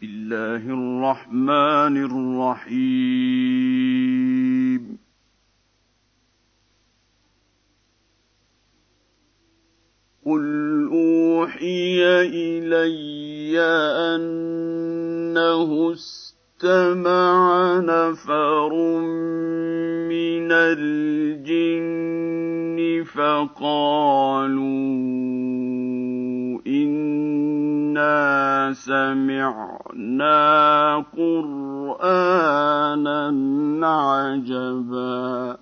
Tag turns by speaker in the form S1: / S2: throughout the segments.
S1: بسم الله الرحمن الرحيم. قل أوحي إلي أنه استمع نفر من الجن فقالوا إنا سمعنا قرآنا عجبا.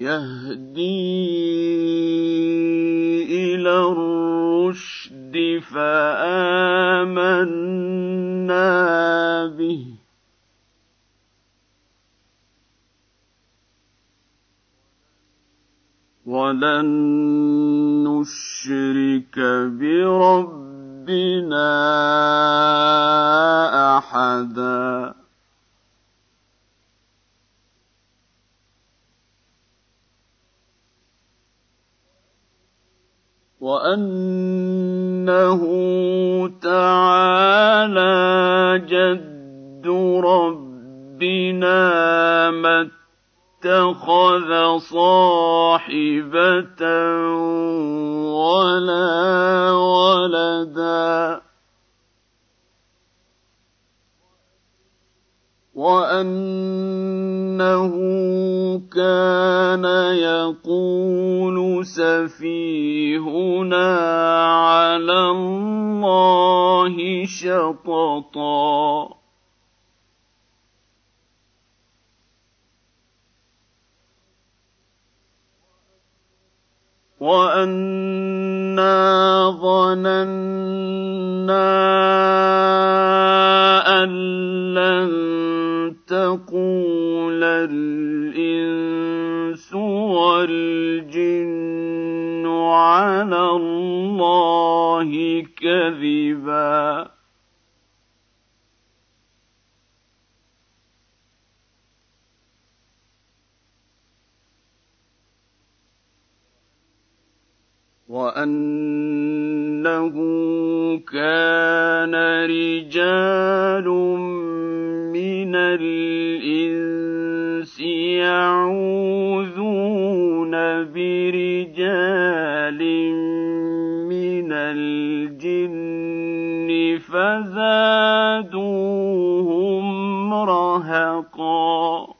S1: يهدي إلى الرشد فآمنا به. ولن نشرك بربنا احدا وانه تعالى جد ربنا ما اتخذ صاحبة ولا ولدا. وأنه كان يقول سفيهنا على الله شططا. وأنا ظننا أن لن تقول الإنس والجن على الله كذبا وأنه كان رجال من الإنس يعوذون برجال من الجن فزادوهم رهقا.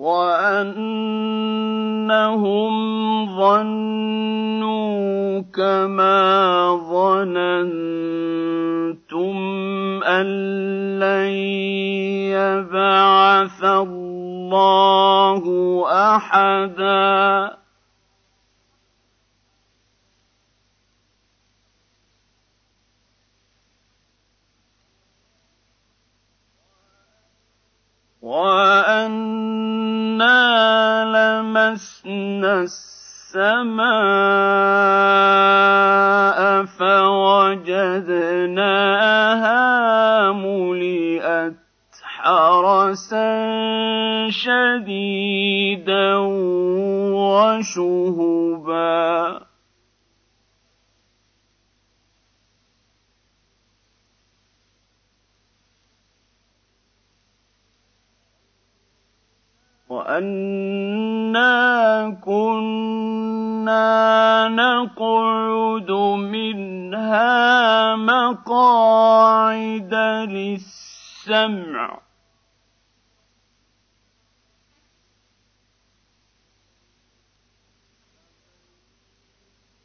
S1: وأنهم ظنوا كما ظننتم أن لن يبعث الله أحدا. وأنا لمسنا السماء فوجدناها ملئت حرسا شديدا وشهبا وأنا كنا نقعد منها مقاعد للسمع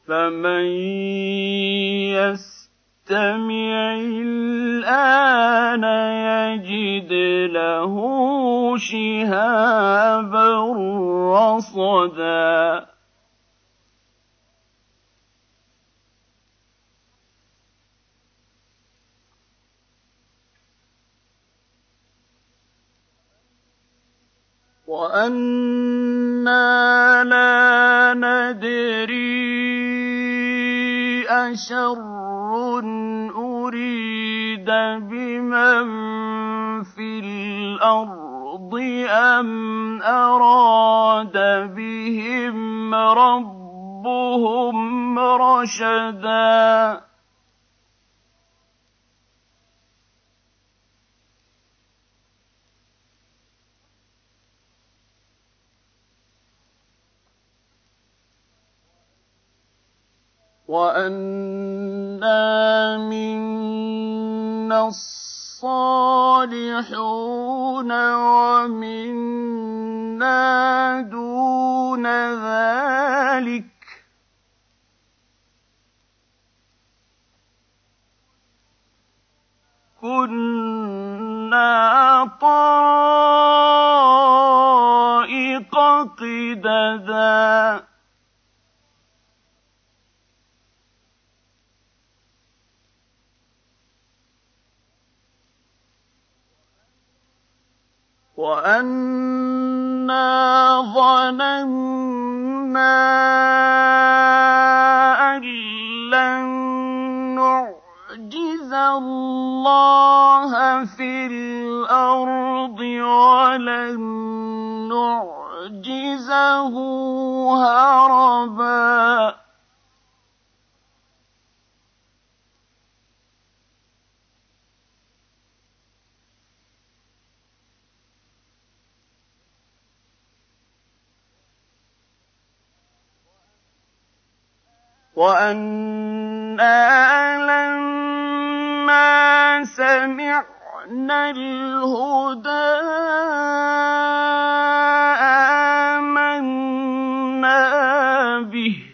S1: فمن يستمع الآن يجد له شهابا رصدا وأنا لا ندري أشر أريد بمن في الأرض أم أراد بهم ربهم رشدا وأنا منا الصالحون ومنا دون ذلك كنا طائق قددا وَأَنَّا ظَنَنَّا أَن لَّن نُّعْجِزَ اللَّهَ فِي الْأَرْضِ وَلَن نُّعْجِزَهُ هَرَبًا وَأَنَّا لَمَّا سَمِعْنَا الْهُدَىٰ آمَنَّا بِهِ ۖ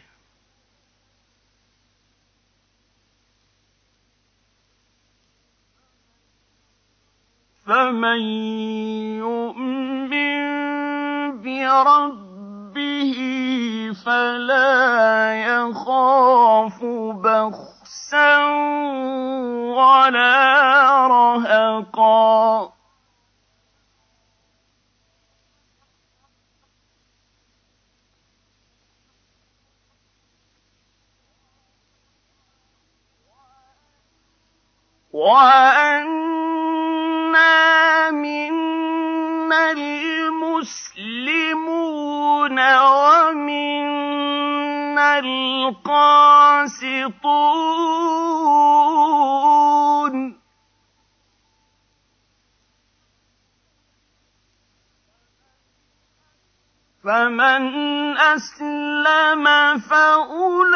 S1: فَمَن يُؤْمِن بِرَبِّهِ فلا يخاف ولا رهقا وأنا منا المسلمون ومنا القاسطون. فمن أسلم فأولئك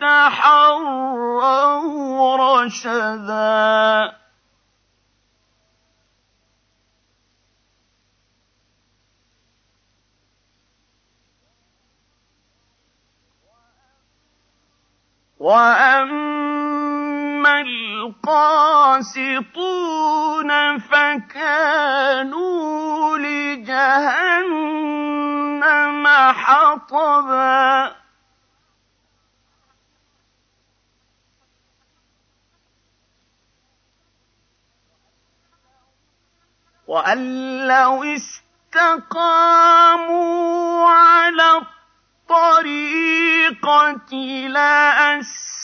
S1: تحروا رشدا وَأَمَّا الْقَاسِطُونَ فَكَانُوا حَطَبًا وَأَن لَّوْ اسْتَقَامُوا عَلَى الطَّرِيقَةِ لَأَسْقَيْنَاهُم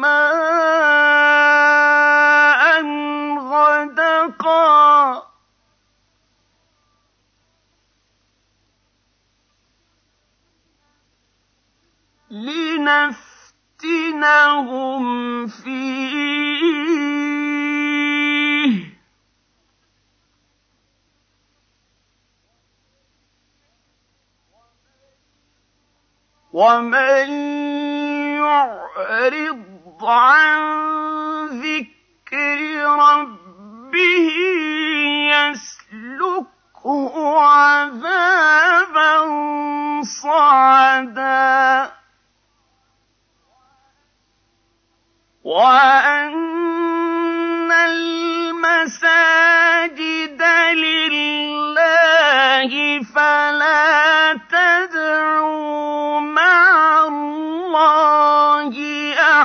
S1: مَّاءً. لِّنَفْتِنَهُمْ فِيهِ وَمَن يُعْرِضْ عَن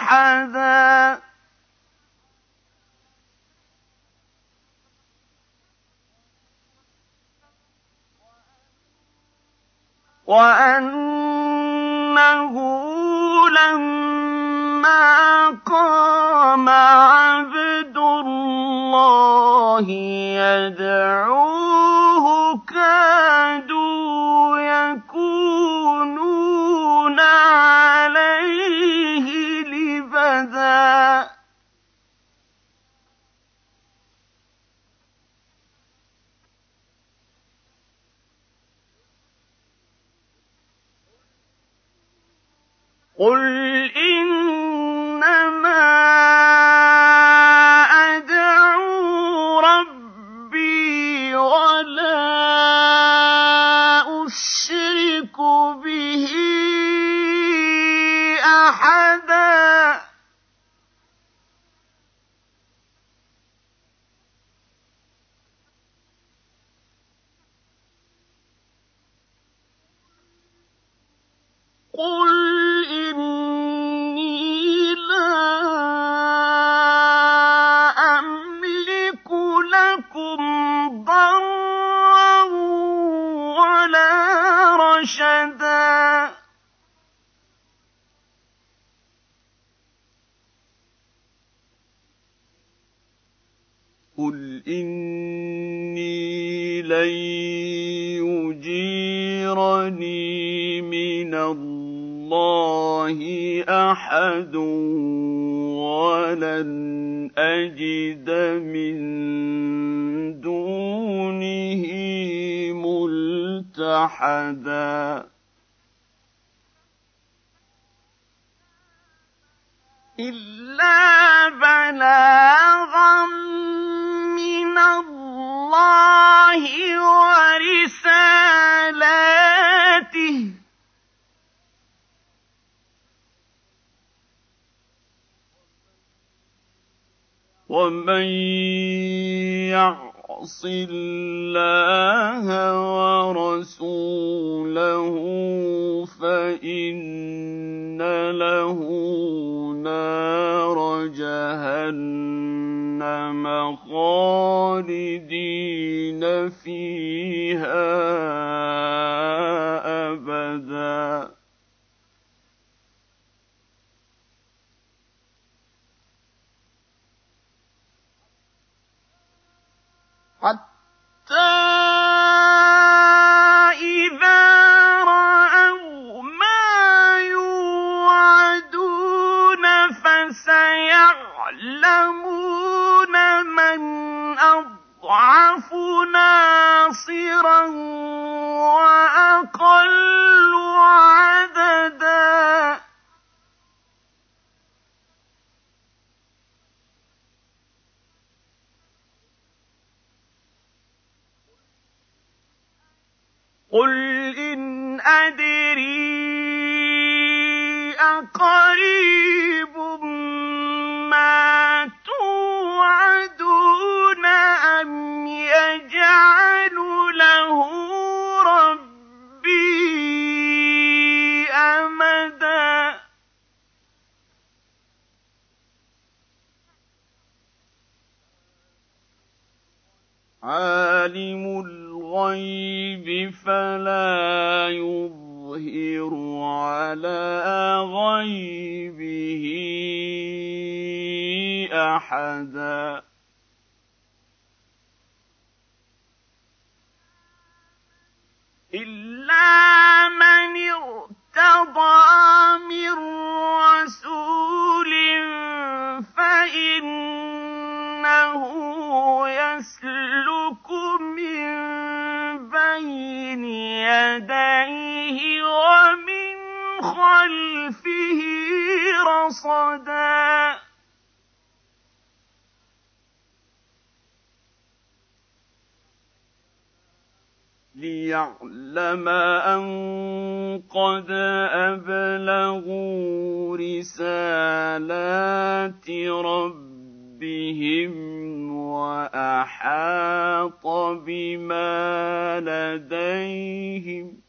S1: أحدا وأنه لما قام عبد الله يدعوه كادوا يكونون قل إنما أدعو ربي ولا أشرك به أحدا إني لن يجيرني من الله أحد ولن أجد من دونه ملتحدا إلا بلاغا الله ورسالاته ومن يعص الله ورسوله حتى إذا رأوا ما يوعدون فسيعلمون من أضعف ناصرا وأقل عددا قل إن أدري أقريب ما توعدون أم يجعل له ربي أمدا عالم الغيب فلا يظهر على غيبه أحدا. الا من ارتضى من رسول خلفه رصدا. ليعلم أن قد أبلغوا رسالات ربهم وأحاط بما لديهم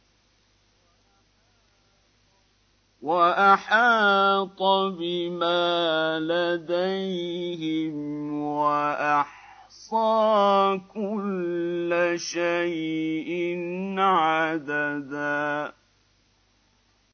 S1: وأحاط بما لديهم وأحاط أحصى كل شيء عددا.